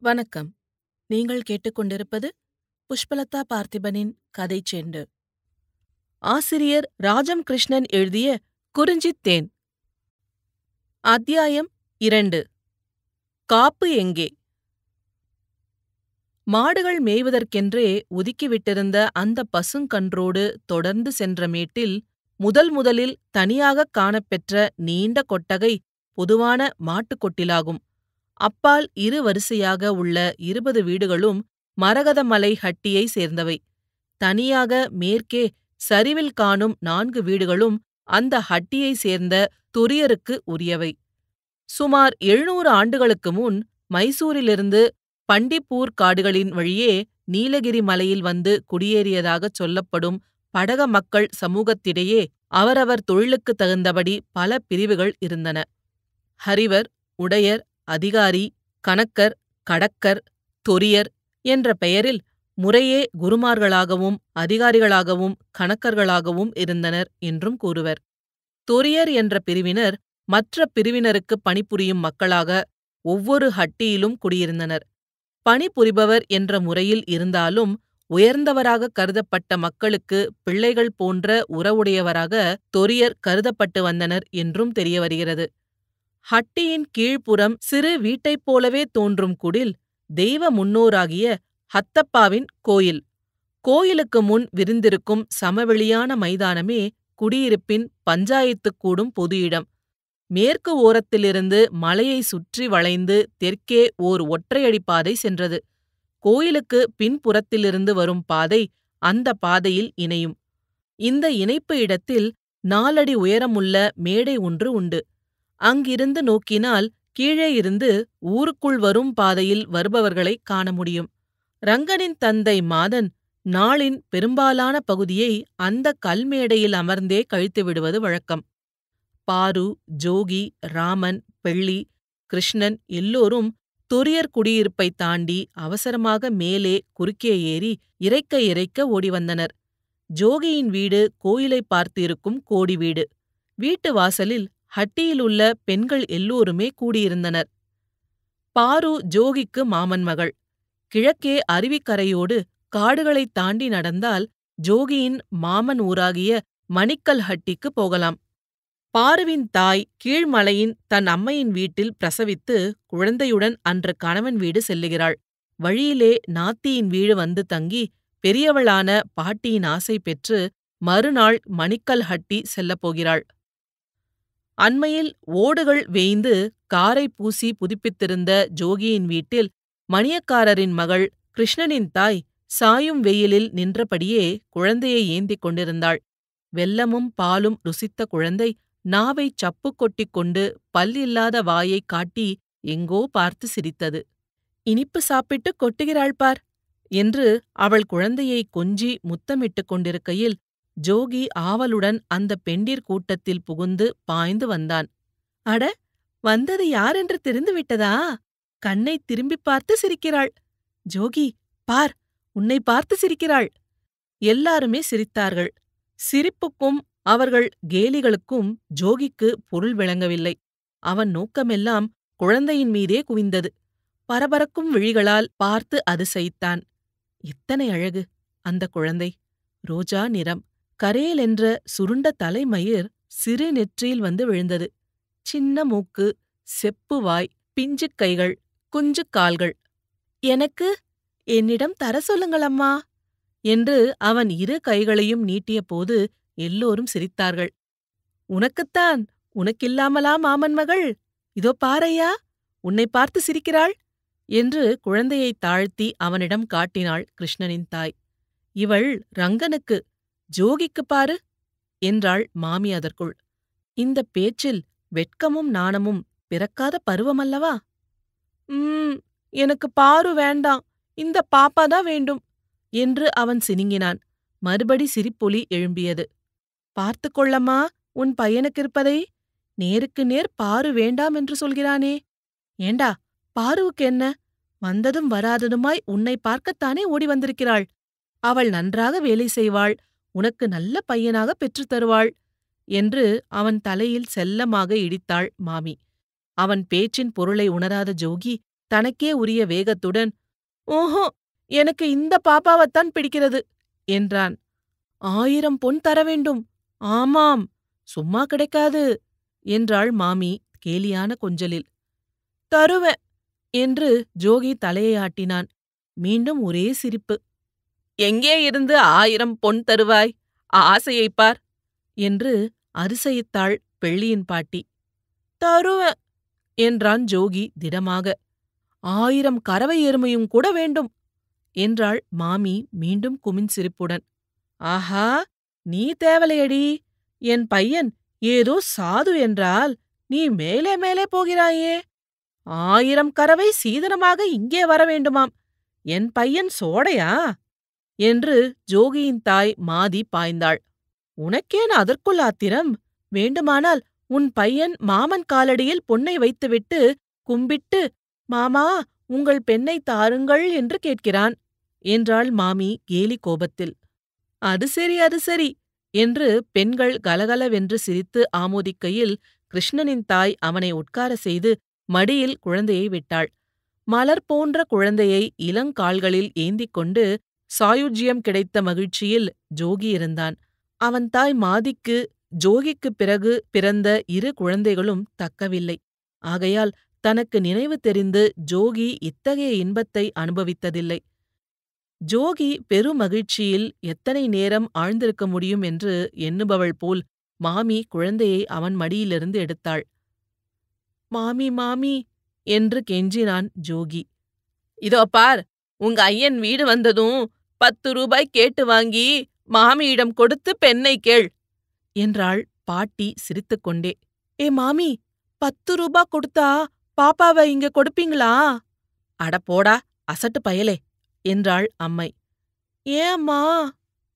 வணக்கம். நீங்கள் கேட்டுக்கொண்டிருப்பது புஷ்பலதா பார்த்திபனின் கதை செண்டு. ஆசிரியர் ராஜம் கிருஷ்ணன் எழுதிய குறிஞ்சித் தேன். அத்தியாயம் இரண்டு. காப்பு எங்கே? மாடுகள் மேய்வதற்கென்றே ஒதுக்கிவிட்டிருந்த அந்த பசுங்கன்றோடு தொடர்ந்து சென்ற மேட்டில் முதல் முதலில் தனியாகக் காணப்பெற்ற நீண்ட கொட்டகை பொதுவான மாட்டுக் கொட்டிலாகும் அப்பால் இரு வரிசையாக உள்ள இருபது வீடுகளும் மரகதமலை ஹட்டியை சேர்ந்தவை. தனியாக மேற்கே சரிவில் காணும் நான்கு வீடுகளும் அந்த ஹட்டியை சேர்ந்த துரியருக்கு உரியவை. சுமார் எழுநூறு ஆண்டுகளுக்கு முன் மைசூரிலிருந்து பண்டிப்பூர் காடுகளின் வழியே நீலகிரி மலையில் வந்து குடியேறியதாகச் சொல்லப்படும் படக மக்கள் சமூகத்திடையே அவரவர் தொழிலுக்குத் தகுந்தபடி பல பிரிவுகள் இருந்தன. ஹரிவர் உடையர் அதிகாரி கணக்கர் கடக்கர் தொரியர் என்ற பெயரில் முறையே குருமார்களாகவும் அதிகாரிகளாகவும் கணக்கர்களாகவும் இருந்தனர் என்றும் கூறுவர். தொரியர் என்ற பிரிவினர் மற்ற பிரிவினருக்கு பணிபுரியும் மக்களாக ஒவ்வொரு ஹட்டியிலும் குடியிருந்தனர். பணிபுரிபவர் என்ற முறையில் இருந்தாலும் உயர்ந்தவராக கருதப்பட்ட மக்களுக்கு பிள்ளைகள் போன்ற உறவுடையவராக தொரியர் கருதப்பட்டு வந்தனர் என்றும் தெரியவருகிறது. ஹட்டியின் கீழ்ப்புறம் சிறு வீட்டைப் போலவே தோன்றும் குடில் தெய்வ முன்னோராகிய ஹத்தப்பாவின் கோயில். கோயிலுக்கு முன் விரிந்திருக்கும் சமவெளியான மைதானமே குடியிருப்பின் பஞ்சாயத்துக் கூடும் பொது இடம். மேற்கு ஓரத்திலிருந்து மலையை சுற்றி வளைந்து தெற்கே ஓர் ஒற்றையடிப்பாதை சென்றது. கோயிலுக்கு பின்புறத்திலிருந்து வரும் பாதை அந்த பாதையில் இணையும். இந்த இணைப்பு இடத்தில் நாலடி உயரமுள்ள மேடை ஒன்று உண்டு. அங்கிருந்து நோக்கினால் கீழே இருந்து ஊருக்குள் வரும் பாதையில் வருபவர்களை காண முடியும். ரங்கனின் தந்தை மாதன் நாளின் பெரும்பாலான பகுதியை அந்த கல்மேடையில் அமர்ந்தே கழித்து விடுவது வழக்கம். பாரு ஜோகி ராமன் பெள்ளி கிருஷ்ணன் எல்லோரும் தொரியர் குடியிருப்பை தாண்டி அவசரமாக மேலே குறுக்கே ஏறி இறைக்க இறைக்க ஓடி வந்தனர். ஜோகியின் வீடு கோயிலை பார்த்திருக்கும் கோடி வீடு. வீட்டு வாசலில் ஹட்டியிலுள்ள பெண்கள் எல்லோருமே கூடியிருந்தனர். பாரு ஜோகிக்கு மாமன் மகள். கிழக்கே அருவிக்கரையோடு காடுகளைத் தாண்டி நடந்தால் ஜோகியின் மாமன் ஊராகிய மணிக்கல் ஹட்டிக்கு போகலாம். பாருவின் தாய் கீழ்மலையின் தன் அம்மையின் வீட்டில் பிரசவித்து குழந்தையுடன் அன்று கணவன் வீடு செல்லுகிறாள். வழியிலே நாத்தியின் வீடு வந்து தங்கி பெரியவளான பாட்டியின் ஆசை பெற்று மறுநாள் மணிக்கல் ஹட்டி செல்லப் போகிறாள். அண்மையில் ஓடுகள் வேய்ந்து காரை பூசி புதுப்பித்திருந்த ஜோகியின் வீட்டில் மணியக்காரரின் மகள் கிருஷ்ணனின் தாய் சாயும் வெயிலில் நின்றபடியே குழந்தையை ஏந்திக் கொண்டிருந்தாள். வெல்லமும் பாலும் ருசித்த குழந்தை நாவைச் சப்பு கொட்டிக் கொண்டு பல் இல்லாத வாயைக் காட்டி எங்கோ பார்த்து சிரித்தது. இனிப்பு சாப்பிட்டு கொட்டுகிறாள் பார் என்று அவள் குழந்தையை கொஞ்சி முத்தமிட்டுக் கொண்டிருக்கையில் ஜோகி ஆவலுடன் அந்த பெண்டிர் கூட்டத்தில் புகுந்து பாய்ந்து வந்தான். அட வந்தது யாரென்று தெரிந்துவிட்டதா கண்ணை திரும்பிப் பார்த்து சிரிக்கிறாள். ஜோகி பார் உன்னை பார்த்து சிரிக்கிறாள். எல்லாருமே சிரித்தார்கள். சிரிப்புக்கும் அவர்கள் கேலிகளுக்கும் ஜோகிக்கு பொருள் விளங்கவில்லை. அவன் நோக்கமெல்லாம் குழந்தையின் மீதே குவிந்தது. பரபரக்கும் விழிகளால் பார்த்து அதிசயித்தான். இத்தனை அழகு அந்த குழந்தை. ரோஜா நிறம். கரேல் என்ற சுருண்ட தலைமயிர் சிறு நெற்றியில் வந்து விழுந்தது. சின்ன மூக்கு செப்பு வாய் பிஞ்சுக் கைகள் குஞ்சுக் கால்கள். எனக்கு என்னிடம் தர சொல்லுங்கள் அம்மா என்று அவன் இரு கைகளையும் நீட்டியபோது எல்லோரும் சிரித்தார்கள். உனக்குத்தான் உனக்கில்லாமலா மாமன் மகள்? இதோ பாரையா உன்னை பார்த்து சிரிக்கிறாள் என்று குழந்தையைத் தாழ்த்தி அவனிடம் காட்டினாள் கிருஷ்ணனின் தாய். இவள் ரங்கனுக்கு ஜோகிக்கு பாரு! என்றாள் மாமி அதற்குள். இந்த பேச்சில் வெட்கமும் நாணமும் பிறக்காத பருவமல்லவா? ம் எனக்கு பாரு வேண்டாம். இந்த பாப்பாதான் வேண்டும் என்று அவன் சினிங்கினான். மறுபடி சிரிப்பொலி எழும்பியது. பார்த்து கொள்ளம்மா உன் பையனுக்கிருப்பதை நேருக்கு நேர் பாரு வேண்டாம் என்று சொல்கிறானே. ஏண்டா பாருவுக்கு என்ன? வந்ததும் வராததுமாய் உன்னை பார்க்கத்தானே ஓடி வந்திருக்கிறாள்? அவள் நன்றாக வேலை செய்வாள். உனக்கு நல்ல பையனாக பெற்றுத் தருவாள் என்று அவன் தலையில் செல்லமாக இடித்தாள் மாமி. அவன் பேச்சின் பொருளை உணராத ஜோகி தனக்கே உரிய வேகத்துடன் ஓஹோ எனக்கு இந்த பாப்பாவத்தான் பிடிக்கிறது என்றான். ஆயிரம் பொன் தர வேண்டும். ஆமாம் சும்மா கிடைக்காது என்றாள் மாமி கேலியான கொஞ்சலில். தருவேன் என்று ஜோகி தலையை ஆட்டினான். மீண்டும் ஒரே சிரிப்பு. எங்கே இருந்து ஆயிரம் பொன் தருவாய்? ஆசையைப் பார் என்று அரிசையித்தாள் பெள்ளியின் பாட்டி. தருவேன் என்றான் ஜோகி திடமாக. ஆயிரம் கறவை எருமையும் கூட வேண்டும் என்றாள் மாமி மீண்டும் குமின் சிரிப்புடன். ஆஹா நீ தேவலையடி. என் பையன் ஏதோ சாது என்றால் நீ மேலே மேலே போகிறாயே. ஆயிரம் கறவை சீதனமாக இங்கே வர வேண்டுமாம். என் பையன் சோடையா? என்று ஜோகியின் தாய் மாதி பாய்ந்தாள். உனக்கேன் அதற்குள் ஆத்திரம்? வேண்டுமானால் உன் பையன் மாமன் காலடியில் பொன்னை வைத்துவிட்டு கும்பிட்டு மாமா உங்கள் பெண்ணை தாருங்கள் என்று கேட்கிறான் என்றாள் மாமி கேலி கோபத்தில். அது சரி அது சரி என்று பெண்கள் கலகலவென்று சிரித்து ஆமோதிக்கையில் கிருஷ்ணனின் தாய் அவனை உட்கார செய்து மடியில் குழந்தையை விட்டாள். மலர் போன்ற குழந்தையை இளங்கால்களில் ஏந்திக் கொண்டு சாயுஜ்யம் கிடைத்த மகிழ்ச்சியில் ஜோகி இருந்தான். அவன் தாய் மாதிக்கு ஜோகிக்குப் பிறகு பிறந்த இரு குழந்தைகளும் தக்கவில்லை. ஆகையால் தனக்கு நினைவு தெரிந்து ஜோகி இத்தகைய இன்பத்தை அனுபவித்ததில்லை. ஜோகி பெருமகிழ்ச்சியில் எத்தனை நேரம் ஆழ்ந்திருக்க முடியும் என்று எண்ணுபவள் போல் மாமி குழந்தையை அவன் மடியிலிருந்து எடுத்தாள். மாமி மாமி என்று கெஞ்சினான் ஜோகி. இதோ பார் உங்க ஐயன் வீடு வந்ததும் பத்து ரூபாய் கேட்டு வாங்கி மாமியிடம் கொடுத்து பெண்ணை கேள் என்றாள் பாட்டி சிரித்துக்கொண்டே. ஏ மாமி பத்து ரூபா கொடுத்தா பாப்பாவை இங்க கொடுப்பீங்களா? அட போடா அசட்டு பயலே என்றாள் அம்மை. ஏம்மா அம்மா?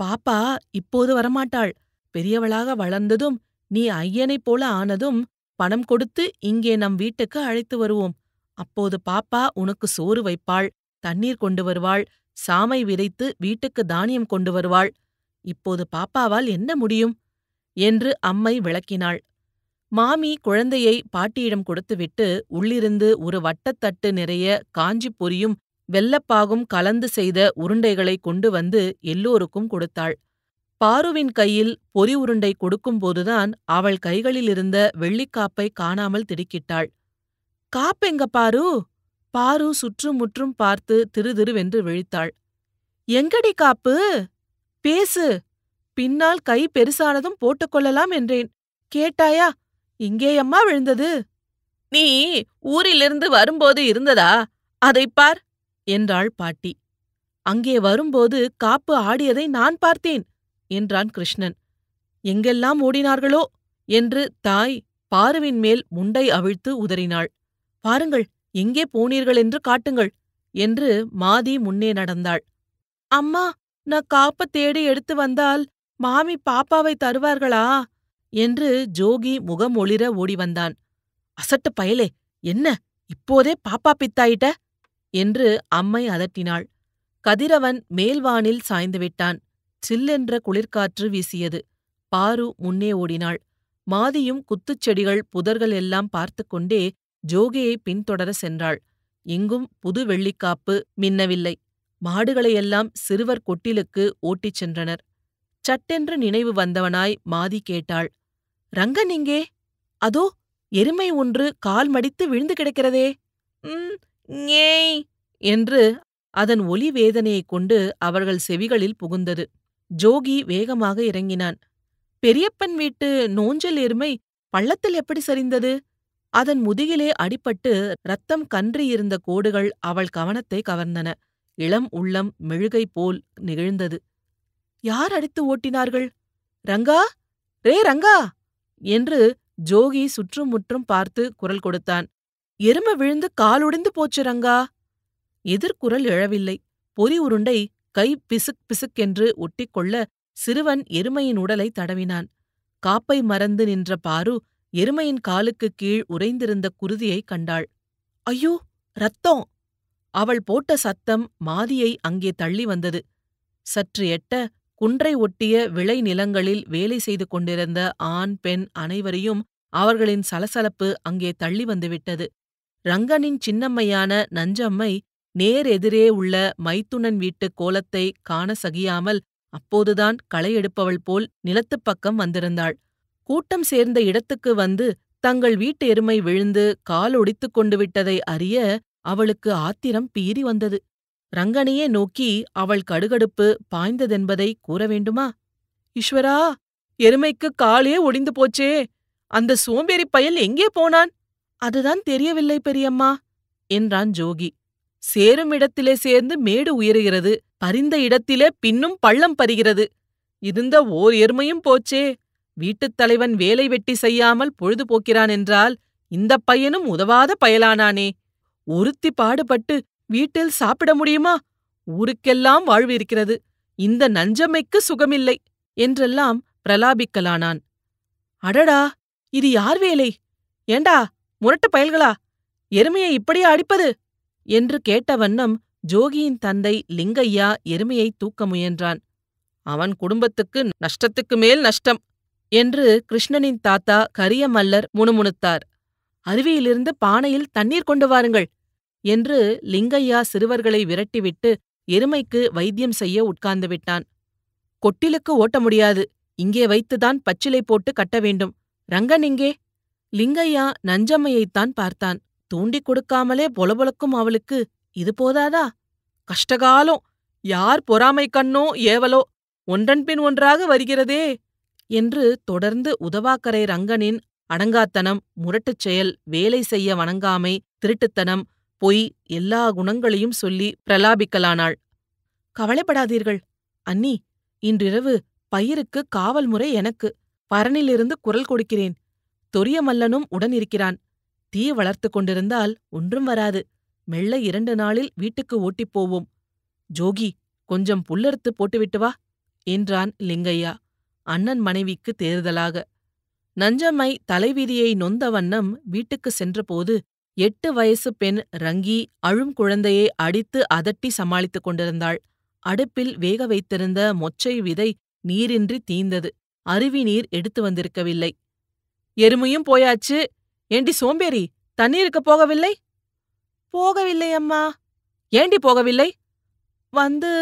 பாப்பா இப்போது வரமாட்டாள். பெரியவளாக வளர்ந்ததும் நீ ஐயனைப் போல ஆனதும் பணம் கொடுத்து இங்கே நம் வீட்டுக்கு அழைத்து வருவோம். அப்போது பாப்பா உனக்கு சோறு வைப்பாள் தண்ணீர் கொண்டு வருவாள் சாமை விதைத்து வீட்டுக்கு தானியம் கொண்டு வருவாள். இப்போது பாப்பாவால் என்ன முடியும்? என்று அம்மை விளக்கினாள். மாமி குழந்தையை பாட்டியிடம் கொடுத்துவிட்டு உள்ளிருந்து ஒரு வட்டத்தட்டு நிறைய காஞ்சிப் பொரியும் வெள்ளப்பாகும் கலந்து செய்த உருண்டைகளை கொண்டு வந்து எல்லோருக்கும் கொடுத்தாள். பாருவின் கையில் பொறி உருண்டை கொடுக்கும்போதுதான் அவள் கைகளிலிருந்த வெள்ளிக்காப்பை காணாமல் திடுக்கிட்டாள். காப்பெங்க பாரு! பாரு சுற்றுமுற்றும் பார்த்து திருதிருவென்று விழித்தாள். எங்கடி காப்பு? பேசு. பின்னால் கை பெருசானதும் போட்டுக்கொள்ளலாம் என்றேன். கேட்டாயா? இங்கேயம்மா விழுந்தது. நீ ஊரிலிருந்து வரும்போது இருந்ததா? அதைப் பார் என்றாள் பாட்டி. அங்கே வரும்போது காப்பு ஆடியதை நான் பார்த்தேன் என்றான் கிருஷ்ணன். எங்கெல்லாம் ஓடினார்களோ? என்று தாய் பாருவின் மேல் முண்டை அவிழ்த்து உதறினாள். பாருங்கள் எங்கே போனீர்கள் என்று காட்டுங்கள் என்று மாதி முன்னே நடந்தாள். அம்மா நான் காப்ப தேடி எடுத்து வந்தால் மாமி பாப்பாவை தருவார்களா? என்று ஜோகி முகம் ஒளிர ஓடி வந்தான் அசட்டு பயலே என்ன இப்போதே பாப்பா பித்தாயிட்ட? என்று அம்மை அதட்டினாள். கதிரவன் மேல்வானில் சாய்ந்து விட்டான். சில்லென்ற குளிர்காற்று வீசியது. பாரு முன்னே ஓடினாள். மாதியும் குத்துச்செடிகள் புதர்கள் எல்லாம் பார்த்து கொண்டே ஜோகியை பின்தொடர சென்றாள். எங்கும் புது வெள்ளிக்காப்பு மின்னவில்லை. மாடுகளையெல்லாம் சிறுவர் கொட்டிலுக்கு ஓட்டிச் சென்றனர். சட்டென்று நினைவு வந்தவனாய் மாதி கேட்டாள் ரங்கன் இங்கே? அதோ எருமை ஒன்று கால் மடித்து விழுந்து கிடக்கிறதே. ம் ஏய்! என்று அதன் ஒலி வேதனையைக் கொண்டு அவர்கள் செவிகளில் புகுந்தது. ஜோகி வேகமாக இறங்கினான். பெரியப்பன் வீட்டு நோஞ்சல் எருமை பள்ளத்தில் எப்படி சரிந்தது? அதன் முதுகிலே அடிபட்டு ரத்தம் கன்றியிருந்த கோடுகள் அவள் கவனத்தை கவர்ந்தன. இளம் உள்ளம் மெழுகை போல் நிகழ்ந்தது. யார் அடித்து ஓட்டினார்கள்? ரங்கா? ரே ரங்கா! என்று ஜோகி சுற்றுமுற்றும் பார்த்து குரல் கொடுத்தான். எரும விழுந்து காலுடைந்து போச்சு ரங்கா! எதிர்குரல் எழவில்லை. பொறி உருண்டை கை பிசுக் பிசுக்கென்று ஒட்டிக்கொள்ள சிறுவன் எருமையின் உடலை தடவினான். காப்பை மறந்து நின்ற பாரு எருமையின் காலுக்குக் கீழ் உறைந்திருந்த குருதியைக் கண்டாள். ஐயோ ரத்தம்! அவள் போட்ட சத்தம் மாதியை அங்கே தள்ளி வந்தது. சற்று எட்ட குன்றை ஒட்டிய விளை நிலங்களில் வேலை செய்து கொண்டிருந்த ஆண் பெண் அனைவரையும் அவர்களின் சலசலப்பு அங்கே தள்ளி வந்துவிட்டது. ரங்கனின் சின்னம்மையான நஞ்சம்மை நேர் எதிரே உள்ள மைத்துனன் வீட்டு கோலத்தை காண சகியாமல் அப்போதுதான் களை எடுப்பவள் போல் நிலத்துப் பக்கம் வந்திருந்தாள். கூட்டம் சேர்ந்த இடத்துக்கு வந்து தங்கள் வீட்டு எருமை விழுந்து கால் ஒடித்துக் கொண்டு விட்டதை அறிய அவளுக்கு ஆத்திரம் பீறி வந்தது. ரங்கனையே நோக்கி அவள் கடுகடுப்பு பாய்ந்ததென்பதை கூற வேண்டுமா? ஈஸ்வரா எருமைக்கு காலே ஒடிந்து போச்சே. அந்த சோம்பேறி பயல் எங்கே போனான்? அதுதான் தெரியவில்லை பெரியம்மா என்றான் ஜோகி. சேரும் இடத்திலே சேர்ந்து மேடு உயருகிறது. பரிந்த இடத்திலே பின்னும் பள்ளம் பறிகிறது. இருந்த ஓர் எருமையும் போச்சே. வீட்டுத் தலைவன் வேலை வெட்டி செய்யாமல் பொழுது போக்கிறான் என்றால் இந்தப் பையனும் உதவாத பயலானானே. ஒருத்தி பாடுபட்டு வீட்டில் சாப்பிட முடியுமா? ஊருக்கெல்லாம் வாழ்வு இருக்கிறது. இந்த நஞ்சமைக்கு சுகமில்லை என்றெல்லாம் பிரலாபிக்கலானான். அடடா இது யார் வேலை? ஏண்டா முரட்டு பயல்களா? எருமையை இப்படியா அடிப்பது? என்று கேட்ட வண்ணம் ஜோகியின் தந்தை லிங்கையா எருமையை தூக்க முயன்றான். அவன் குடும்பத்துக்கு நஷ்டத்துக்கு மேல் நஷ்டம். என்று கிருஷ்ணனின் தாத்தா கரியமல்லர் முணுமுணுத்தார். அருவியிலிருந்து பானையில் தண்ணீர் கொண்டு வாருங்கள் என்று லிங்கையா சிறுவர்களை விரட்டிவிட்டு எருமைக்கு வைத்தியம் செய்ய உட்கார்ந்து விட்டான். கொட்டிலுக்கு ஓட்ட முடியாது. இங்கே வைத்துதான் பச்சிலை போட்டு கட்ட வேண்டும். ரங்கன் இங்கே லிங்கையா நஞ்சம்மையைத்தான் பார்த்தான். தூண்டிக் கொடுக்காமலே பொலபொலக்கும் அவளுக்கு இது போதாதா? கஷ்டகாலம். யார் பொறாமை கண்ணோ ஏவலோ? ஒன்றன்பின் ஒன்றாக வருகிறதே. என்று தொடர்ந்து உதவாக்கரை ரங்கனின் அடங்காத்தனம் முரட்டுச் செயல் வேலை செய்ய வணங்காமை திருட்டுத்தனம் பொய் எல்லா குணங்களையும் சொல்லி பிரலாபிக்கலானாள். கவலைப்படாதீர்கள் அண்ணி இன்றிரவு பயிருக்கு காவல் முறை எனக்கு. பரனிலிருந்து குரல் கொடுக்கிறேன். தொரியமல்லனும் உடன் இருக்கிறான். தீ வளர்த்து கொண்டிருந்தால் ஒன்றும் வராது. மெல்ல இரண்டு நாளில் வீட்டுக்கு ஓட்டிப் போவோம். ஜோகி கொஞ்சம் புல்லறுத்து போட்டுவிட்டு வா என்றான் லிங்கையா. அண்ணன் மனைவிக்கு தேர்தலாக நஞ்சம்மை தலைவிதியை நொந்த வண்ணம் வீட்டுக்கு சென்றபோது எட்டு வயசு பெண் ரங்கி அழும் குழந்தையை அடித்து அதட்டி சமாளித்துக் கொண்டிருந்தாள். அடுப்பில் வேக வைத்திருந்த மொச்சை விதை நீரின்றி தீந்தது அருவி நீர் எடுத்து வந்திருக்கவில்லை. எருமையும் போயாச்சு. ஏண்டி சோம்பேறி தண்ணீருக்கு போகவில்லை? போகவில்லை அம்மா ஏண்டி போகவில்லை? வந்து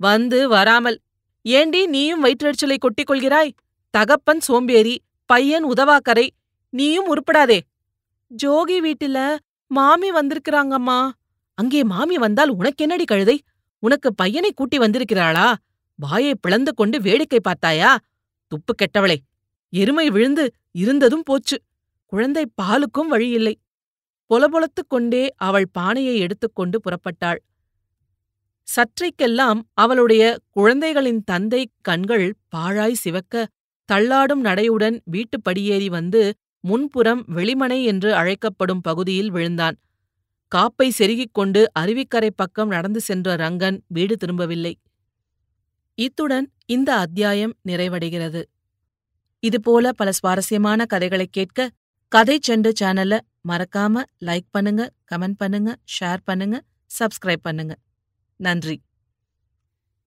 வந்து வராமல் ஏண்டி நீயும் வயிற்றெரிச்சலை கொட்டிக் கொள்கிறாய் தகப்பன் சோம்பேறி பையன் உதவாக்கரை நீயும் உருப்படாதே. ஜோகி வீட்டுல மாமி வந்திருக்கிறாங்கம்மா. அங்கே மாமி வந்தால் உனக்கென்னடி கழுதை? உனக்கு பையனை கூட்டி வந்திருக்கிறாளா? வாயை பிளந்து கொண்டு வேடிக்கை பார்த்தாயா? துப்பு கெட்டவளே. எருமை விழுந்து இருந்ததும் போச்சு. குழந்தை பாலுக்கும் வழியில்லை. பொலபொலத்துக் கொண்டே அவள் பானையை எடுத்துக்கொண்டு புறப்பட்டாள். சற்றைக்கெல்லாம் அவளுடைய குழந்தைகளின் தந்தை கண்கள் பாழாய் சிவக்க தள்ளாடும் நடையுடன் வீட்டுப் படியேறி வந்து முன்புறம் வெளிமனை என்று அழைக்கப்படும் பகுதியில் விழுந்தான். காப்பை செருகிக் கொண்டு அருவிக்கரை பக்கம் நடந்து சென்ற ரங்கன் வீடு திரும்பவில்லை. இத்துடன் இந்த அத்தியாயம் நிறைவடைகிறது. இதுபோல பல சுவாரஸ்யமான கதைகளை கேட்க கதை செண்டு சேனலை மறக்காம லைக் பண்ணுங்க கமெண்ட் பண்ணுங்க ஷேர் பண்ணுங்க சப்ஸ்கிரைப் பண்ணுங்க. நன்றி.